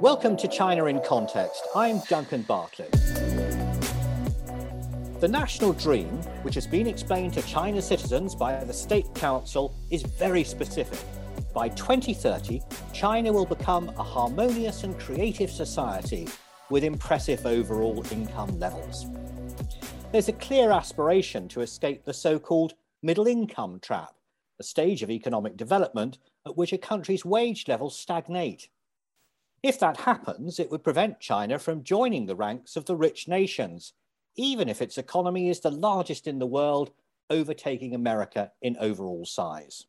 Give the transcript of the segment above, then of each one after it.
Welcome to China in Context. I'm Duncan Bartlett. The national dream, which has been explained to China's citizens by the State Council, is very specific. By 2030, China will become a harmonious and creative society with impressive overall income levels. There's a clear aspiration to escape the so called middle income trap, a stage of economic development at which a country's wage levels stagnate. If that happens, it would prevent China from joining the ranks of the rich nations, even if its economy is the largest in the world, overtaking America in overall size.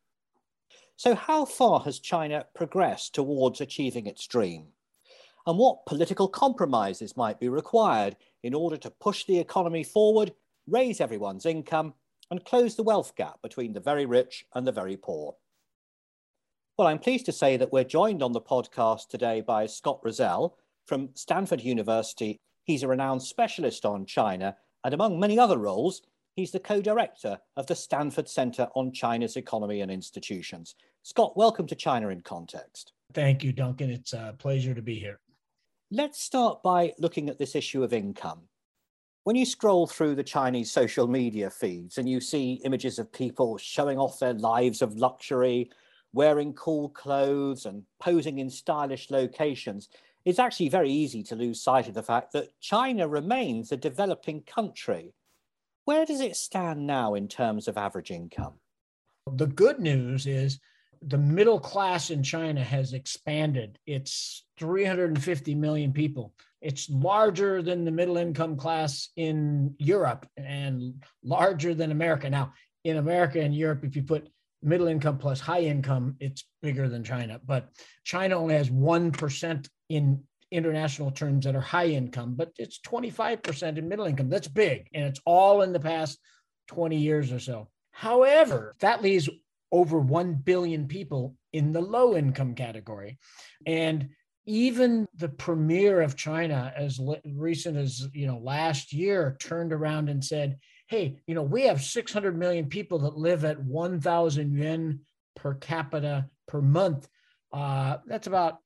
So, how far has China progressed towards achieving its dream? And what political compromises might be required in order to push the economy forward, raise everyone's income, and close the wealth gap between the very rich and the very poor? Well, I'm pleased to say that we're joined on the podcast today by Scott Rozelle from Stanford University. He's a renowned specialist on China, and among many other roles, he's the co director of the Stanford Center on China's Economy and Institutions. Scott, welcome to China in Context. Thank you, Duncan. It's a pleasure to be here. Let's start by looking at this issue of income. When you scroll through the Chinese social media feeds and you see images of people showing off their lives of luxury, wearing cool clothes and posing in stylish locations, it's actually very easy to lose sight of the fact that China remains a developing country. Where does it stand now in terms of average income? The good news is the middle class in China has expanded. It's 350 million people. It's larger than the middle income class in Europe and larger than America. Now, in America and Europe, if you put middle income plus high income, it's bigger than China. But China only has 1% in international terms that are high income, but it's 25% in middle income. That's big. And it's all in the past 20 years or so. However, that leaves over 1 billion people in the low income category. And even the premier of China, as recent as you know last year, turned around and said, hey, you know, we have 600 million people that live at 1,000 yuan per capita per month. Uh, that's about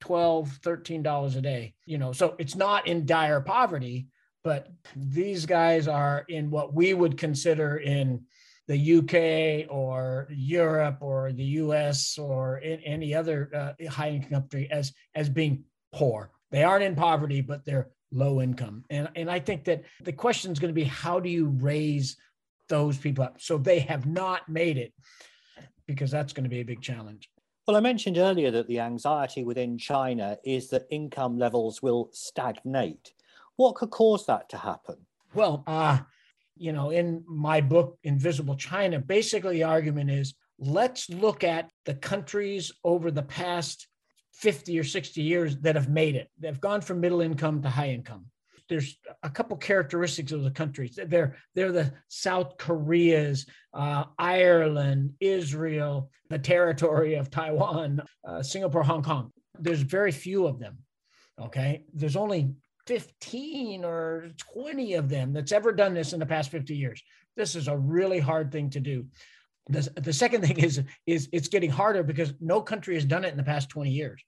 12, 13 dollars a day. You know, so it's not in dire poverty, but these guys are in what we would consider in the UK or Europe or the US or in any other uh, high income country as as being poor. They aren't in poverty, but they're low income. And, and I think that the question is going to be how do you raise those people up? So they have not made it because that's going to be a big challenge. Well, I mentioned earlier that the anxiety within China is that income levels will stagnate. What could cause that to happen? Well, uh, you know, in my book, Invisible China, basically the argument is let's look at the countries over the past 50 or 60 years that have made it. They've gone from middle income to high income. There's a couple characteristics of the countries. They're they're the South Koreas, uh, Ireland, Israel, the territory of Taiwan, uh, Singapore, Hong Kong. There's very few of them. Okay, there's only 15 or 20 of them that's ever done this in the past 50 years. This is a really hard thing to do. The, the second thing is is it's getting harder because no country has done it in the past 20 years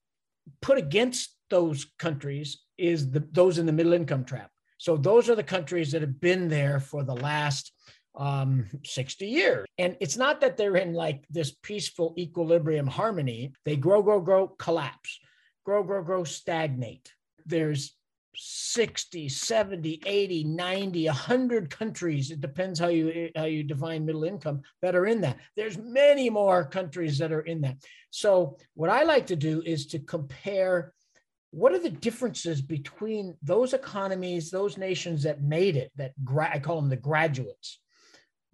put against those countries is the, those in the middle income trap. So those are the countries that have been there for the last um, 60 years. And it's not that they're in like this peaceful equilibrium harmony. They grow, grow, grow, collapse, grow, grow, grow, stagnate. There's 60 70 80 90 100 countries it depends how you how you define middle income that are in that. There's many more countries that are in that. So what i like to do is to compare what are the differences between those economies those nations that made it that gra- i call them the graduates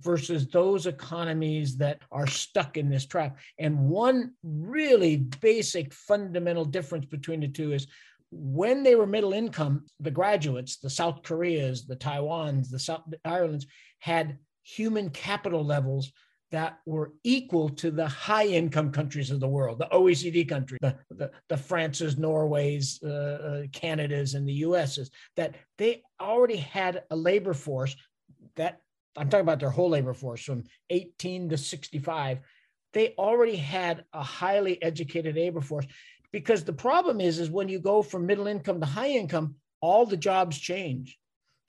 versus those economies that are stuck in this trap. And one really basic fundamental difference between the two is when they were middle income, the graduates, the South Koreas, the Taiwans, the South Irelands had human capital levels that were equal to the high income countries of the world, the OECD countries, the, the, the France's, Norway's, uh, uh, Canada's, and the US's, that they already had a labor force that I'm talking about their whole labor force from 18 to 65. They already had a highly educated labor force because the problem is is when you go from middle income to high income all the jobs change.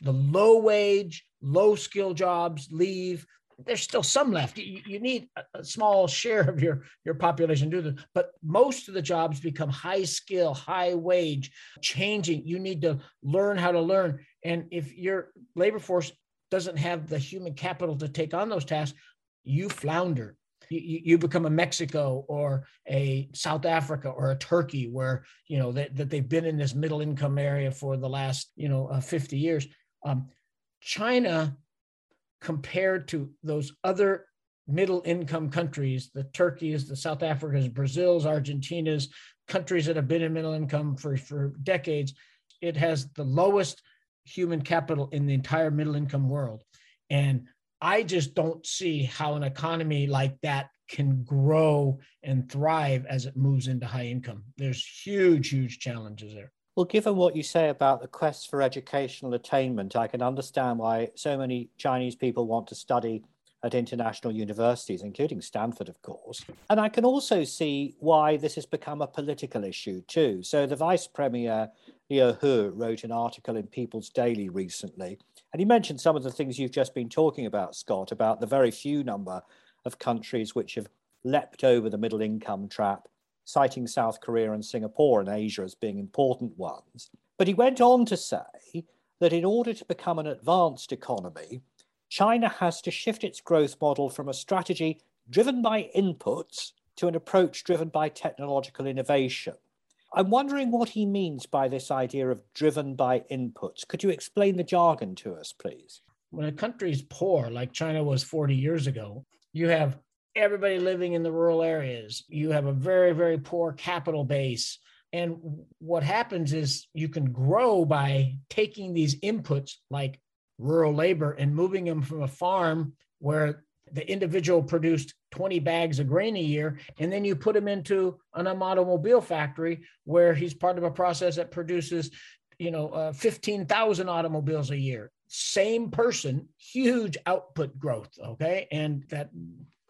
The low wage low skill jobs leave there's still some left. You, you need a, small share of your your population do this. But most of the jobs become high skill high wage changing. You need to learn how to learn. And if your labor force doesn't have the human capital to take on those tasks you flounder you, you become a Mexico or a South Africa or a Turkey where, you know, that, that they've been in this middle income area for the last, you know, uh, 50 years. Um, China, compared to those other middle income countries, the Turkeys, the South Africas, Brazils, Argentinas, countries that have been in middle income for, for decades, it has the lowest human capital in the entire middle income world. And I just don't see how an economy like that can grow and thrive as it moves into high income. There's huge, huge challenges there. Well, given what you say about the quest for educational attainment, I can understand why so many Chinese people want to study at international universities, including Stanford, of course. And I can also see why this has become a political issue too. So the Vice Premier, Liu He, wrote an article in People's Daily recently and he mentioned some of the things you've just been talking about, Scott, about the very few number of countries which have leapt over the middle income trap, citing South Korea and Singapore and Asia as being important ones. But he went on to say that in order to become an advanced economy, China has to shift its growth model from a strategy driven by inputs to an approach driven by technological innovation. I'm wondering what he means by this idea of driven by inputs. Could you explain the jargon to us, please? When a country is poor, like China was 40 years ago, you have everybody living in the rural areas. You have a very, very poor capital base. And what happens is you can grow by taking these inputs like rural labor and moving them from a farm where the individual produced 20 bags of grain a year, and then you put him into an automobile factory where he's part of a process that produces, you know, uh, 15,000 automobiles a year. Same person, huge output growth. Okay. And that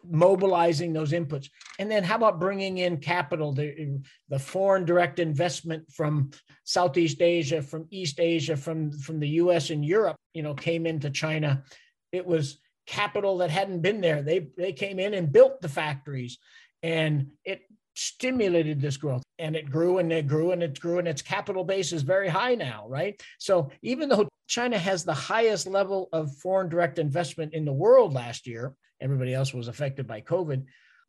mobilizing those inputs. And then how about bringing in capital, the, the foreign direct investment from Southeast Asia, from East Asia, from, from the US and Europe, you know, came into China. It was capital that hadn't been there. They they came in and built the factories, and it stimulated this growth. And it grew and it grew and it grew and its capital base is very high now right? So even though china has the highest level of foreign direct investment in the world last year everybody else was affected by covid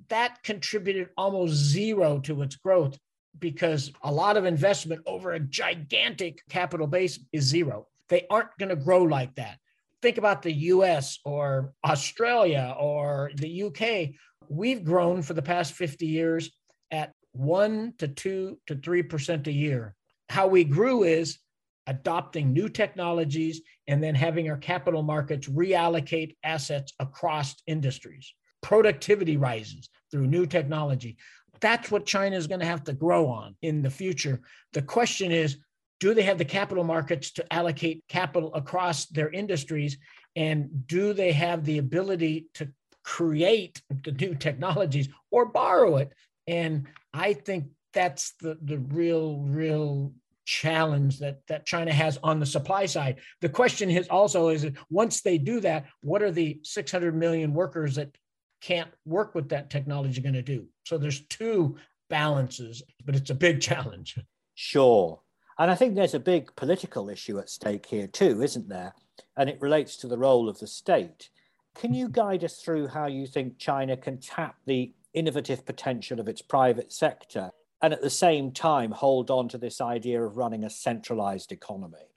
that contributed almost zero to its growth because a lot of investment over a gigantic capital base is zero. They aren't going to grow like that think about the US or Australia or the UK, we've grown for the past 50 years at one to two to 3% a year. How we grew is adopting new technologies and then having our capital markets reallocate assets across industries. Productivity rises through new technology. That's what China is going to have to grow on in the future. The question is do they have the capital markets to allocate capital across their industries? And do they have the ability to create the new technologies or borrow it? And I think that's the, the real, real challenge that, that China has on the supply side. The question is also is once they do that, what are the 600 million workers that can't work with that technology going to do? So there's two balances, but it's a big challenge. Sure. And I think there's a big political issue at stake here too, isn't there? And it relates to the role of the state. Can you guide us through how you think China can tap the innovative potential of its private sector and at the same time hold on to this idea of running a centralized economy?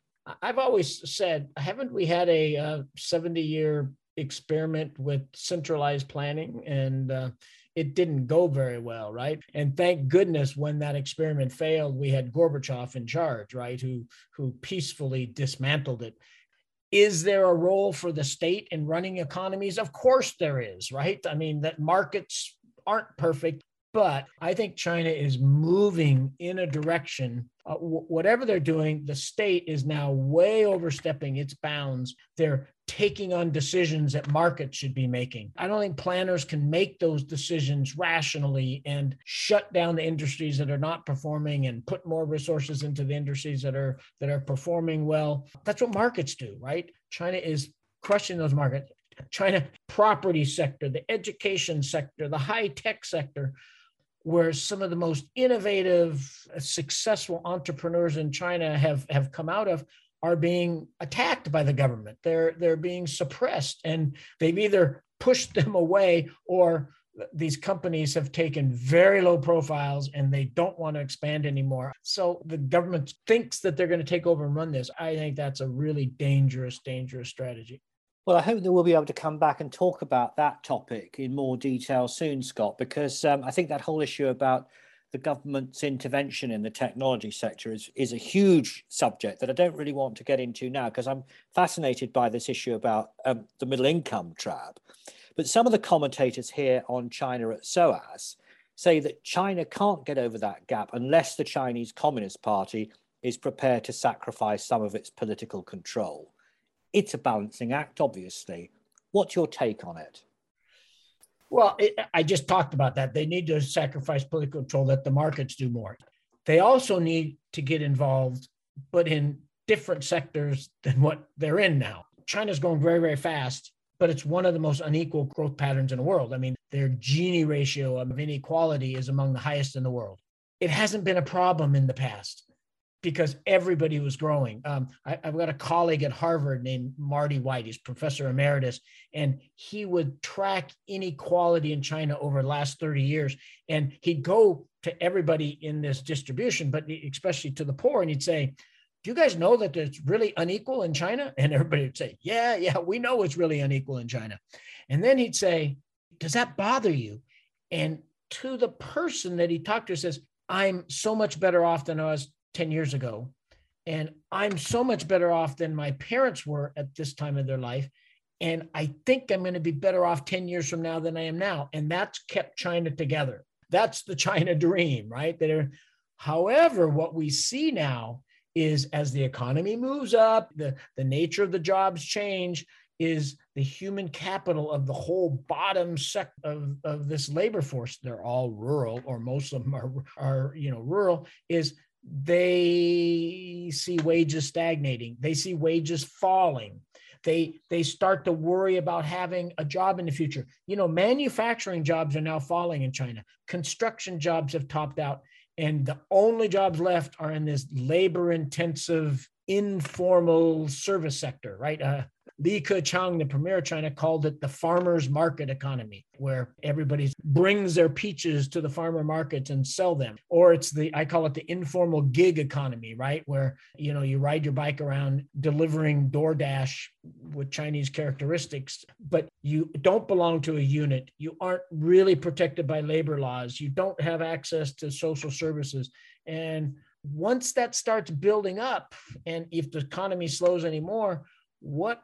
I've always said, haven't we had a uh, 70 year experiment with centralized planning? And uh, it didn't go very well, right? And thank goodness when that experiment failed, we had Gorbachev in charge, right? Who who peacefully dismantled it. Is there a role for the state in running economies? Of course there is, right? I mean, that markets aren't perfect. But I think China is moving in a direction. Uh, w- whatever they're doing, the state is now way overstepping its bounds. They're taking on decisions that markets should be making. I don't think planners can make those decisions rationally and shut down the industries that are not performing and put more resources into the industries that are that are performing well. That's what markets do, right? China is crushing those markets. China property sector, the education sector, the high tech sector, where some of the most innovative, successful entrepreneurs in China have, have come out of are being attacked by the government. They're they're being suppressed, and they've either pushed them away or these companies have taken very low profiles and they don't want to expand anymore. So the government thinks that they're going to take over and run this. I think that's a really dangerous, dangerous strategy. Well, I hope that we'll be able to come back and talk about that topic in more detail soon, Scott, because um, I think that whole issue about the government's intervention in the technology sector is, is a huge subject that I don't really want to get into now because I'm fascinated by this issue about um, the middle income trap. But some of the commentators here on China at SOAS say that China can't get over that gap unless the Chinese Communist Party is prepared to sacrifice some of its political control. It's a balancing act, obviously. What's your take on it? Well, it, I just talked about that. They need to sacrifice political control, let the markets do more. They also need to get involved, but in different sectors than what they're in now. China's going very, very fast, but it's one of the most unequal growth patterns in the world. I mean, their Gini ratio of inequality is among the highest in the world. It hasn't been a problem in the past because everybody was growing. Um, I, have got a colleague at Harvard named Marty Whyte. He's professor emeritus, and he would track inequality in China over the last 30 years. And he'd go to everybody in this distribution, but especially to the poor, and he'd say, do you guys know that it's really unequal in China? And everybody would say, Yeah, yeah, we know it's really unequal in China. And then he'd say, Does that bother you? And to the person that he talked to says, I'm so much better off than I was 10 years ago. And I'm so much better off than my parents were at this time of their life. And I think I'm going to be better off 10 years from now than I am now. And that's kept China together. That's the China dream, right? That however, what we see now is as the economy moves up, the, the nature of the jobs change, is the human capital of the whole bottom sect of, of this labor force. They're all rural, or most of them are, are you know rural. Is they see wages stagnating. They see wages falling. They they start to worry about having a job in the future. You know manufacturing jobs are now falling in china. Construction jobs have topped out. And the only jobs left are in this labor intensive informal service sector right? Uh, Li Keqiang, the premier of China, called it the farmer's market economy, where everybody brings their peaches to the farmer markets and sell them. Or it's the, I call it the informal gig economy, right? Where, you know, you ride your bike around delivering DoorDash with Chinese characteristics, but you don't belong to a unit. You aren't really protected by labor laws. You don't have access to social services. And once that starts building up, and if the economy slows anymore, what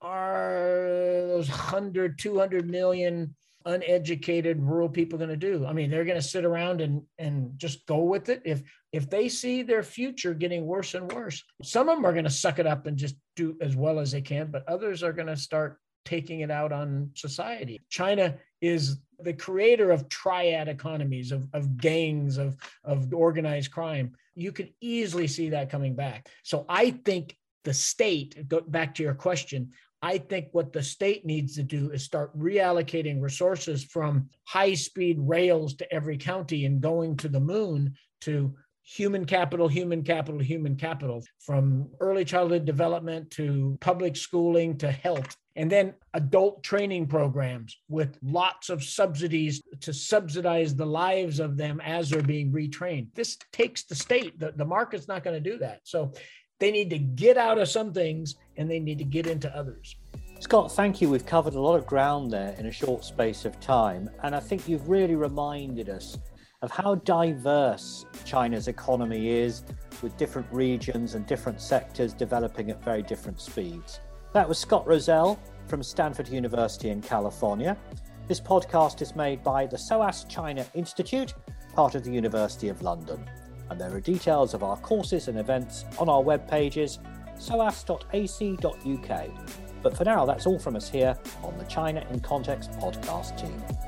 are those 100, 200 million uneducated rural people going to do? I mean, they're going to sit around and, and just go with it. If, if they see their future getting worse and worse, some of them are going to suck it up and just do as well as they can, but others are going to start taking it out on society. China is the creator of triad economies, of, of gangs, of, of organized crime. You can easily see that coming back. So I think the state, go back to your question, I think what the state needs to do is start reallocating resources from high speed rails to every county and going to the moon to human capital, human capital, human capital, from early childhood development to public schooling to health. And then adult training programs with lots of subsidies to subsidize the lives of them as they're being retrained. This takes the state. The, the market's not going to do that. So they need to get out of some things and they need to get into others. Scott, thank you. We've covered a lot of ground there in a short space of time. And I think you've really reminded us of how diverse China's economy is, with different regions and different sectors developing at very different speeds. That was Scott Rozelle from Stanford University in California. This podcast is made by the SOAS China Institute, part of the University of London. And there are details of our courses and events on our web pages, soas.ac.uk. But for now, that's all from us here on the China in Context podcast team.